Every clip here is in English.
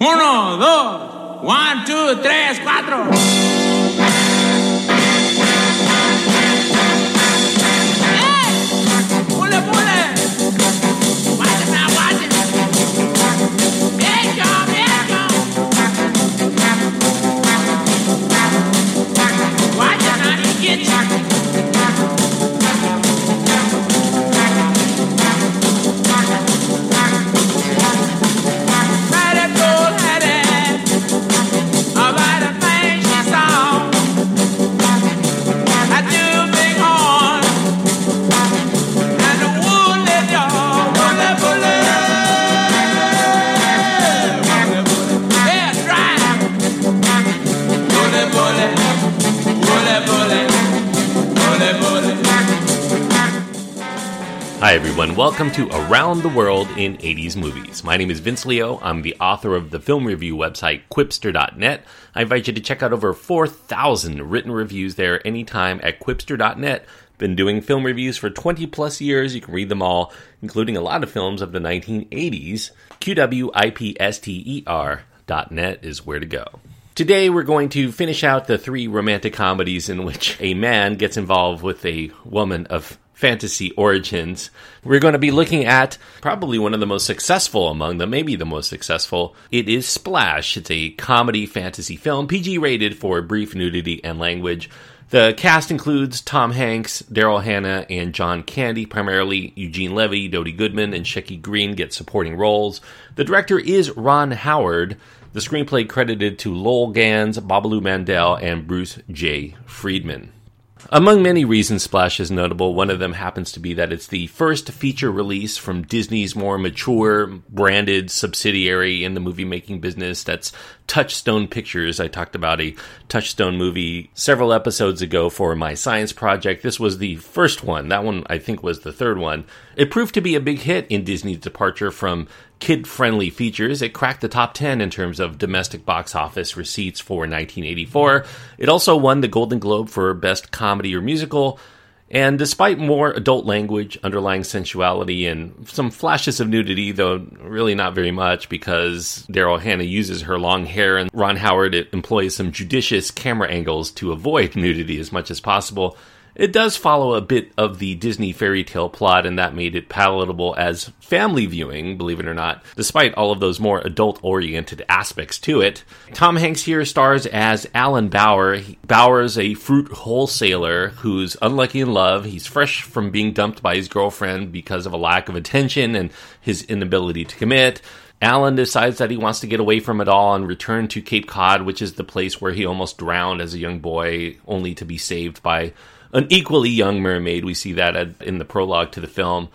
Uno, dos, one, two, tres, cuatro. Hi, everyone. Welcome to Around the World in 80s Movies. My name is Vince Leo. I'm the author of the film review website, Qwipster.net. I invite you to check out over 4,000 written reviews there anytime at Qwipster.net. Been doing film reviews for 20 plus years. You can read them all, including a lot of films of the 1980s. QWIPSTER dot net is where to go. Today, we're going to finish out the three romantic comedies in which a man gets involved with a woman of fantasy origins. We're going to be looking at probably one of the most successful among them, maybe the most successful. It is Splash. It's a comedy fantasy film, PG rated for brief nudity and language. The cast includes Tom Hanks, Daryl Hannah, and John Candy. Primarily, Eugene Levy, Dody Goodman, and Shecky Greene get supporting roles. The director is Ron Howard. The screenplay credited to Lowell Ganz, Babaloo Mandel, and Bruce J. Friedman. Among many reasons Splash is notable, one of them happens to be that it's the first feature release from Disney's more mature, branded subsidiary in the movie making business. That's Touchstone Pictures. I talked about a Touchstone movie several episodes ago for my science project. This was the first one. That one, I think, was the third one. It proved to be a big hit in Disney's departure from kid friendly features. It cracked the top 10 in terms of domestic box office receipts for 1984. It also won the Golden Globe for Best Comedy or Musical. And despite more adult language, underlying sensuality, and some flashes of nudity, though really not very much because Daryl Hannah uses her long hair and Ron Howard employs some judicious camera angles to avoid nudity as much as possible, it does follow a bit of the Disney fairy tale plot, and that made it palatable as family viewing, believe it or not, despite all of those more adult oriented aspects to it. Tom Hanks here stars as Alan Bauer. Bauer's a fruit wholesaler who's unlucky in love. He's fresh from being dumped by his girlfriend because of a lack of attention and his inability to commit. Alan decides that he wants to get away from it all and return to Cape Cod, which is the place where he almost drowned as a young boy, only to be saved by an equally young mermaid. We see that in the prologue to the film.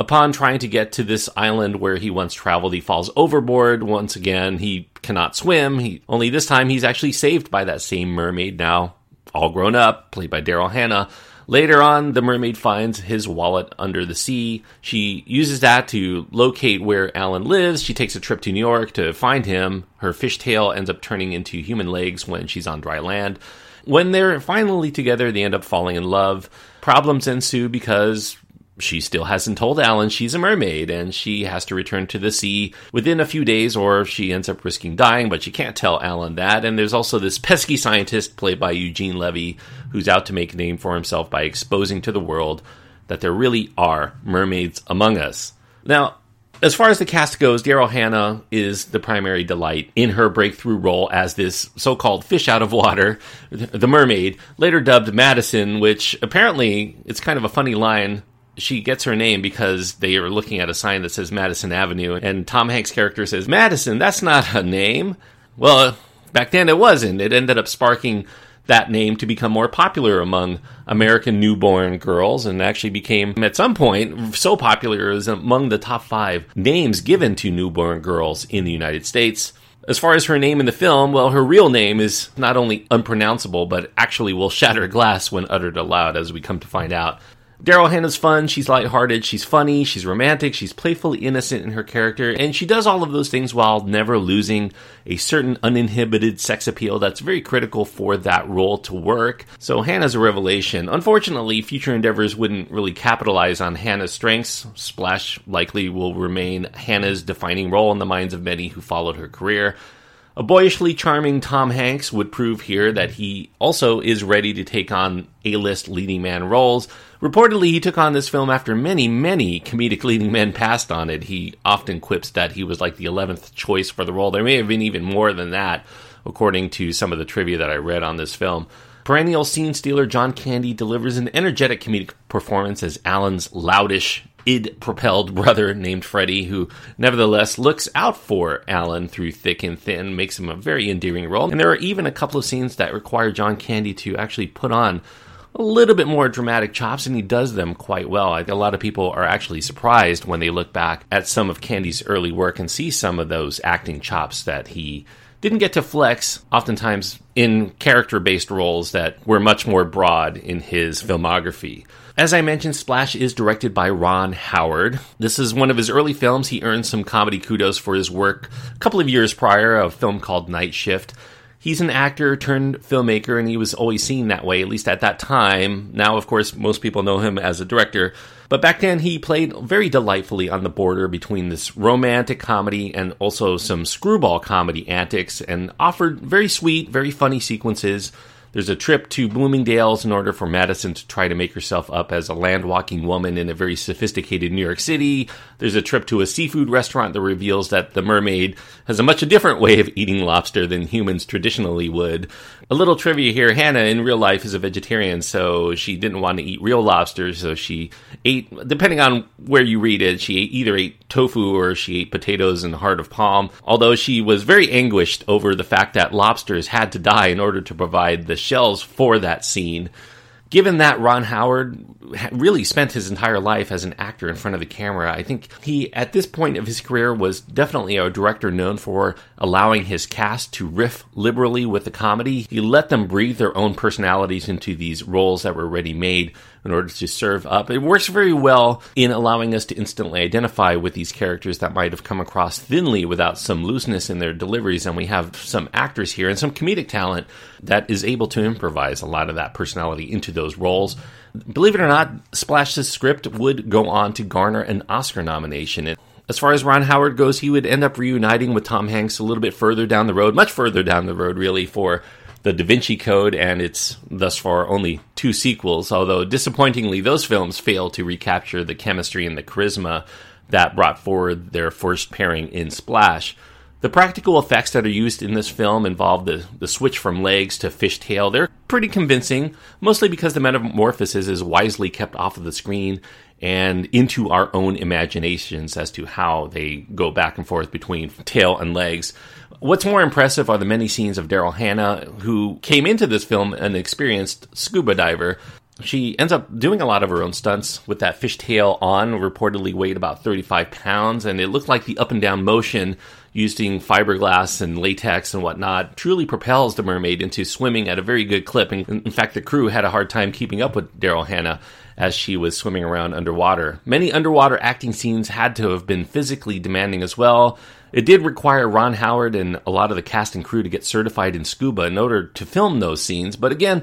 Upon trying to get to this island where he once traveled, he falls overboard. Once again, he cannot swim. He, only this time, he's actually saved by that same mermaid, now all grown up, played by Daryl Hannah. Later on, the mermaid finds his wallet under the sea. She uses that to locate where Alan lives. She takes a trip to New York to find him. Her fishtail ends up turning into human legs when she's on dry land. When they're finally together, they end up falling in love. Problems ensue because she still hasn't told Alan she's a mermaid and she has to return to the sea within a few days or she ends up risking dying, but she can't tell Alan that. And there's also this pesky scientist played by Eugene Levy who's out to make a name for himself by exposing to the world that there really are mermaids among us. Now, as far as the cast goes, Daryl Hannah is the primary delight in her breakthrough role as this so called fish out of water, the mermaid, later dubbed Madison, which apparently it's kind of a funny line. She gets her name because they are looking at a sign that says Madison Avenue, and Tom Hanks' character says, Madison, that's not a name. Well, back then it wasn't. It ended up sparking that name to become more popular among American newborn girls and actually became, at some point, so popular as among the top five names given to newborn girls in the United States. As far as her name in the film, well, her real name is not only unpronounceable, but actually will shatter glass when uttered aloud, as we come to find out. Daryl Hannah's fun, she's lighthearted, she's funny, she's romantic, she's playfully innocent in her character, and she does all of those things while never losing a certain uninhibited sex appeal that's very critical for that role to work. So Hannah's a revelation. Unfortunately, future endeavors wouldn't really capitalize on Hannah's strengths. Splash likely will remain Hannah's defining role in the minds of many who followed her career. A boyishly charming Tom Hanks would prove here that he also is ready to take on A list leading man roles. Reportedly, he took on this film after many, many comedic leading men passed on it. He often quips that he was like the 11th choice for the role. There may have been even more than that, according to some of the trivia that I read on this film. Perennial scene stealer John Candy delivers an energetic comedic performance as Alan's loudish, id propelled brother named Freddie, who nevertheless looks out for Alan through thick and thin, makes him a very endearing role. And there are even a couple of scenes that require John Candy to actually put on a little bit more dramatic chops, and he does them quite well. A lot of people are actually surprised when they look back at some of Candy's early work and see some of those acting chops that he didn't get to flex, oftentimes in character based roles that were much more broad in his filmography. As I mentioned, Splash is directed by Ron Howard. This is one of his early films. He earned some comedy kudos for his work a couple of years prior, a film called Night Shift. He's an actor turned filmmaker, and he was always seen that way, at least at that time. Now, of course, most people know him as a director. But back then, he played very delightfully on the border between this romantic comedy and also some screwball comedy antics, and offered very sweet, very funny sequences there's a trip to Bloomingdale's in order for Madison to try to make herself up as a land walking woman in a very sophisticated New York City. There's a trip to a seafood restaurant that reveals that the mermaid has a much different way of eating lobster than humans traditionally would. A little trivia here Hannah in real life is a vegetarian, so she didn't want to eat real lobster, so she ate, depending on where you read it, she either ate tofu or she ate potatoes and heart of palm. Although she was very anguished over the fact that lobsters had to die in order to provide the shells for that scene. Given that Ron Howard really spent his entire life as an actor in front of the camera, I think he, at this point of his career, was definitely a director known for allowing his cast to riff liberally with the comedy. He let them breathe their own personalities into these roles that were ready made in order to serve up. It works very well in allowing us to instantly identify with these characters that might have come across thinly without some looseness in their deliveries. And we have some actors here and some comedic talent that is able to improvise a lot of that personality into those roles. Believe it or not, Splash's script would go on to garner an Oscar nomination. As far as Ron Howard goes, he would end up reuniting with Tom Hanks a little bit further down the road, much further down the road, really, for the Da Vinci Code and its thus far only two sequels, although disappointingly, those films fail to recapture the chemistry and the charisma that brought forward their first pairing in Splash. The practical effects that are used in this film involve the, the switch from legs to fishtail. They're pretty convincing, mostly because the metamorphosis is wisely kept off of the screen and into our own imaginations as to how they go back and forth between tail and legs. What's more impressive are the many scenes of Daryl Hannah, who came into this film an experienced scuba diver. She ends up doing a lot of her own stunts with that fishtail on, reportedly weighed about 35 pounds, and it looked like the up and down motion using fiberglass and latex and whatnot truly propels the mermaid into swimming at a very good clip. And in fact, the crew had a hard time keeping up with Daryl Hannah as she was swimming around underwater. Many underwater acting scenes had to have been physically demanding as well. It did require Ron Howard and a lot of the cast and crew to get certified in scuba in order to film those scenes, but again,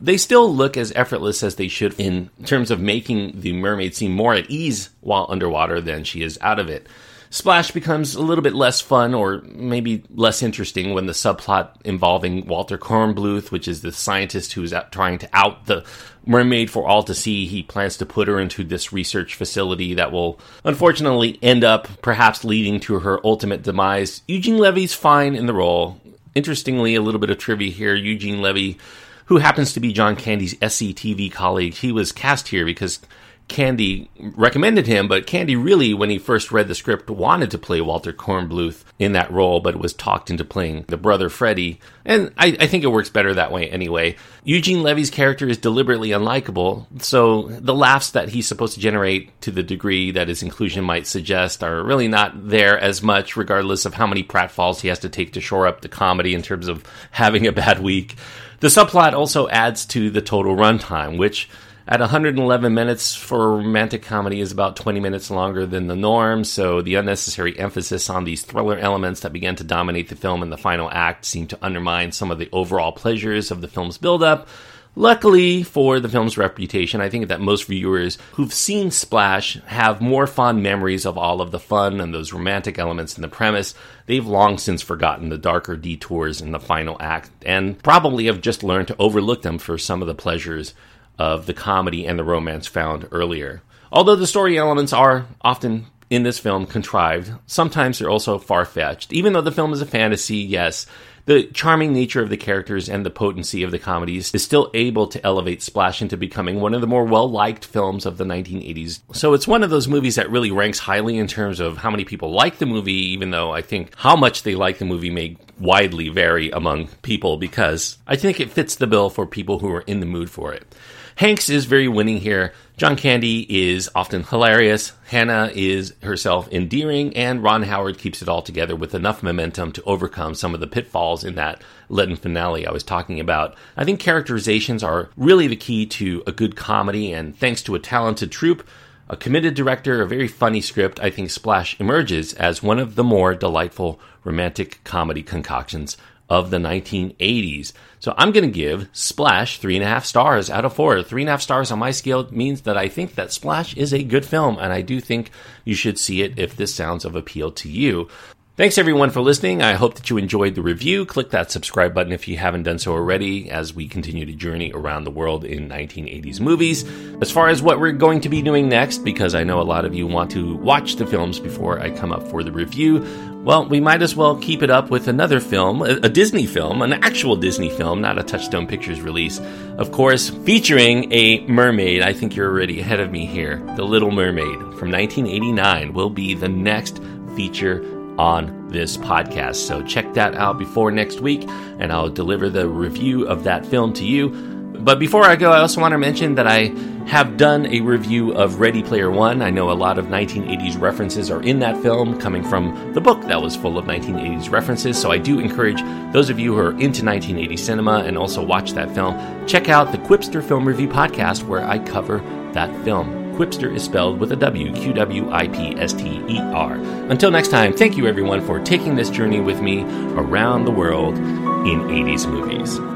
they still look as effortless as they should in terms of making the mermaid seem more at ease while underwater than she is out of it. Splash becomes a little bit less fun or maybe less interesting when the subplot involving Walter Kornbluth, which is the scientist who's out trying to out the mermaid for all to see, he plans to put her into this research facility that will unfortunately end up perhaps leading to her ultimate demise. Eugene Levy's fine in the role. Interestingly, a little bit of trivia here Eugene Levy, who happens to be John Candy's SCTV colleague, he was cast here because Candy recommended him, but Candy really, when he first read the script, wanted to play Walter Kornbluth in that role, but was talked into playing the brother Freddy. And I, I, think it works better that way anyway. Eugene Levy's character is deliberately unlikable, so the laughs that he's supposed to generate to the degree that his inclusion might suggest are really not there as much, regardless of how many pratfalls he has to take to shore up the comedy in terms of having a bad week. The subplot also adds to the total runtime, which at 111 minutes for a romantic comedy is about 20 minutes longer than the norm, so the unnecessary emphasis on these thriller elements that began to dominate the film in the final act seemed to undermine some of the overall pleasures of the film's build-up. Luckily for the film's reputation, I think that most viewers who've seen Splash have more fond memories of all of the fun and those romantic elements in the premise. They've long since forgotten the darker detours in the final act and probably have just learned to overlook them for some of the pleasures of the comedy and the romance found earlier. Although the story elements are often in this film contrived, sometimes they're also far fetched. Even though the film is a fantasy, yes, the charming nature of the characters and the potency of the comedies is still able to elevate Splash into becoming one of the more well liked films of the 1980s. So it's one of those movies that really ranks highly in terms of how many people like the movie, even though I think how much they like the movie may widely vary among people because I think it fits the bill for people who are in the mood for it. Hanks is very winning here. John Candy is often hilarious. Hannah is herself endearing, and Ron Howard keeps it all together with enough momentum to overcome some of the pitfalls in that leaden finale I was talking about. I think characterizations are really the key to a good comedy, and thanks to a talented troupe, a committed director, a very funny script, I think Splash emerges as one of the more delightful romantic comedy concoctions of the 1980s. So I'm going to give Splash three and a half stars out of four. Three and a half stars on my scale means that I think that Splash is a good film, and I do think you should see it if this sounds of appeal to you. Thanks everyone for listening. I hope that you enjoyed the review. Click that subscribe button if you haven't done so already as we continue to journey around the world in 1980s movies. As far as what we're going to be doing next, because I know a lot of you want to watch the films before I come up for the review, well, we might as well keep it up with another film, a Disney film, an actual Disney film, not a Touchstone Pictures release. Of course, featuring a mermaid. I think you're already ahead of me here. The Little Mermaid from 1989 will be the next feature on this podcast. So check that out before next week, and I'll deliver the review of that film to you. But before I go, I also want to mention that I have done a review of Ready Player One. I know a lot of 1980s references are in that film, coming from the book that was full of 1980s references. So I do encourage those of you who are into 1980s cinema and also watch that film, check out the Qwipster Film Review podcast where I cover that film. Qwipster is spelled with a W, Q W I P S T E R. Until next time, thank you everyone for taking this journey with me around the world in 80s movies.